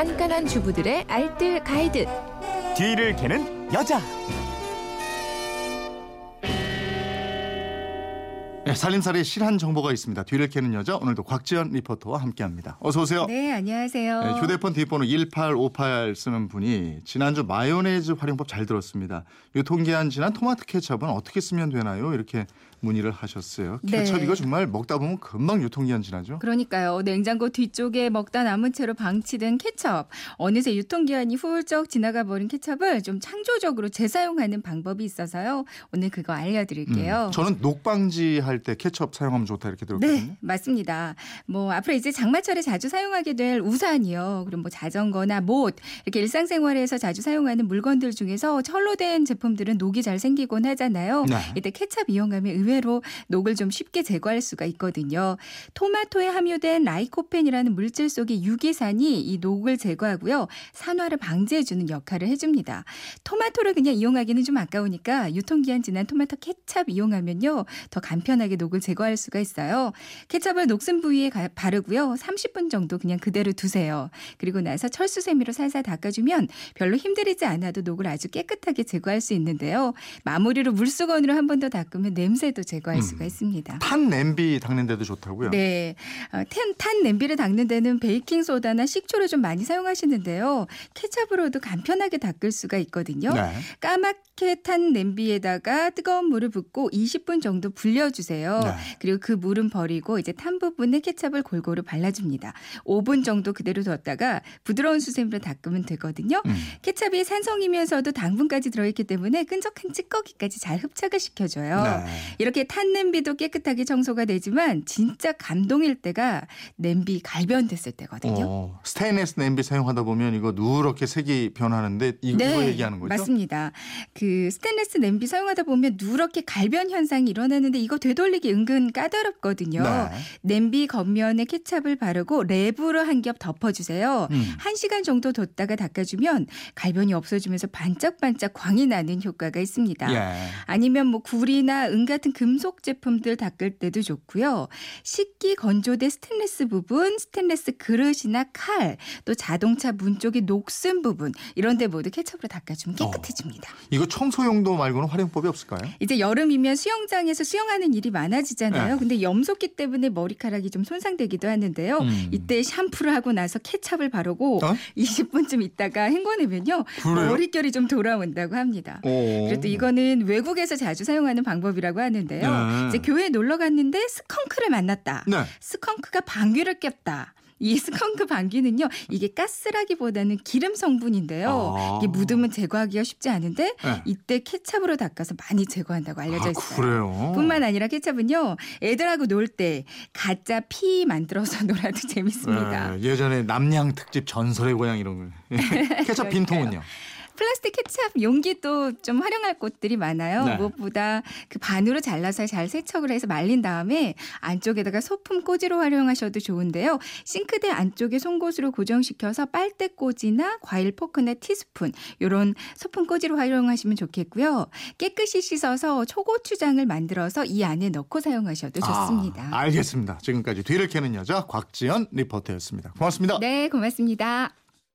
깐깐한 주부들의 알뜰 가이드. 뒤를 캐는 여자. 네, 살림살이 실한 정보가 있습니다. 뒤를 캐는 여자 오늘도 곽지연 리포터와 함께합니다. 어서 오세요. 네, 안녕하세요. 네, 휴대폰 뒷번호 1858 쓰는 분이 지난주 마요네즈 활용법 잘 들었습니다. 유통기한 지난 토마토 케첩은 어떻게 쓰면 되나요? 이렇게 문의를 하셨어요. 케첩 네. 이거 정말 먹다 보면 금방 유통기한 지나죠? 그러니까요. 냉장고 뒤쪽에 먹다 남은 채로 방치된 케첩. 어느새 유통기한이 훌쩍 지나가 버린 케첩을 좀 창조적으로 재사용하는 방법이 있어서요. 오늘 그거 알려드릴게요. 음, 저는 녹방지 할 때 케첩 사용하면 좋다 이렇게 들었거든요. 네, 맞습니다. 뭐 앞으로 이제 장마철에 자주 사용하게 될 우산이요. 그리고 뭐 자전거나 못 이렇게 일상생활에서 자주 사용하는 물건들 중에서 철로 된 제품들은 녹이 잘 생기곤 하잖아요. 네. 이때 케찹 이용하면 의외 로 녹을 좀 쉽게 제거할 수가 있거든요. 토마토에 함유된 라이코펜이라는 물질 속의 유기산이 이 녹을 제거하고요. 산화를 방지해주는 역할을 해줍니다. 토마토를 그냥 이용하기는 좀 아까우니까 유통기한 지난 토마토 케찹 이용하면요. 더 간편하게 녹을 제거할 수가 있어요. 케찹을 녹슨 부위에 가- 바르고요. 30분 정도 그냥 그대로 두세요. 그리고 나서 철수세미로 살살 닦아주면 별로 힘들이지 않아도 녹을 아주 깨끗하게 제거할 수 있는데요. 마무리로 물수건으로 한 번 더 닦으면 냄새도 제거할 음. 수가 있습니다. 탄 냄비 닦는 데도 좋다고요? 네. 어, 탄, 탄 냄비를 닦는 데는 베이킹 소다나 식초를 좀 많이 사용하시는데요. 케찹으로도 간편하게 닦을 수가 있거든요. 네. 까맣게 탄 냄비에다가 뜨거운 물을 붓고 20분 정도 불려 주세요. 네. 그리고 그 물은 버리고 이제 탄 부분에 케찹을 골고루 발라 줍니다. 5분 정도 그대로 뒀다가 부드러운 수세미로 닦으면 되거든요. 음. 케찹이 산성이면서도 당분까지 들어 있기 때문에 끈적한 찌꺼기까지 잘 흡착을 시켜줘요. 네. 이렇게 탄 냄비도 깨끗하게 청소가 되지만 진짜 감동일 때가 냄비 갈변됐을 때거든요. 어, 스테인레스 냄비 사용하다 보면 이거 누렇게 색이 변하는데 이- 이거 얘기하는 거죠? 네, 맞습니다. 그 스테인레스 냄비 사용하다 보면 누렇게 갈변 현상이 일어나는데 이거 되돌리기 은근 까다롭거든요. 네. 냄비 겉면에 케찹을 바르고 랩으로 한 겹 덮어주세요. 음. 한 시간 정도 뒀다가 닦아주면 갈변이 없어지면서 반짝반짝 광이 나는 효과가 있습니다. 예. 아니면 뭐 구리나 은 같은 금속 제품들 닦을 때도 좋고요. 식기 건조대 스테인레스 부분, 스테인레스 그릇이나 칼, 또 자동차 문 쪽의 녹슨 부분 이런 데 모두 케첩으로 닦아주면 깨끗해집니다. 이거 청소 용도 말고는 활용법이 없을까요? 이제 여름이면 수영장에서 수영하는 일이 많아지잖아요. 네. 근데 염소기 때문에 머리카락이 좀 손상되기도 하는데요. 음. 이때 샴푸를 하고 나서 케찹을 바르고 어? 20분쯤 있다가 헹궈내면요. 그래요? 머릿결이 좀 돌아온다고 합니다. 오. 그래도 이거는 외국에서 자주 사용하는 방법이라고 하는데 요. 네. 이제 교외에 놀러 갔는데 스컹크를 만났다. 네. 스컹크가 방귀를 꼈다. 이 스컹크 방귀는요, 이게 가스라기보다는 기름 성분인데요. 아. 이게 묻으면 제거하기가 쉽지 않은데 네. 이때 케찹으로 닦아서 많이 제거한다고 알려져 아, 있어요. 그래요. 뿐만 아니라 케찹은요, 애들하고 놀 때 가짜 피 만들어서 놀아도 재밌습니다. 예, 예전에 남양 특집 전설의 고향 이런 거. 케첩 빈통은요. 플라스틱 케찹 용기도 좀 활용할 곳들이 많아요. 네. 무엇보다 그 반으로 잘라서 잘 세척을 해서 말린 다음에 안쪽에다가 소품 꽂이로 활용하셔도 좋은데요. 싱크대 안쪽에 송곳으로 고정시켜서 빨대 꽂이나 과일 포크나 티스푼 이런 소품 꽂이로 활용하시면 좋겠고요. 깨끗이 씻어서 초고추장을 만들어서 이 안에 넣고 사용하셔도 좋습니다. 아, 알겠습니다. 지금까지 뒤를 캐는 여자 곽지연 리포터였습니다. 고맙습니다. 네, 고맙습니다.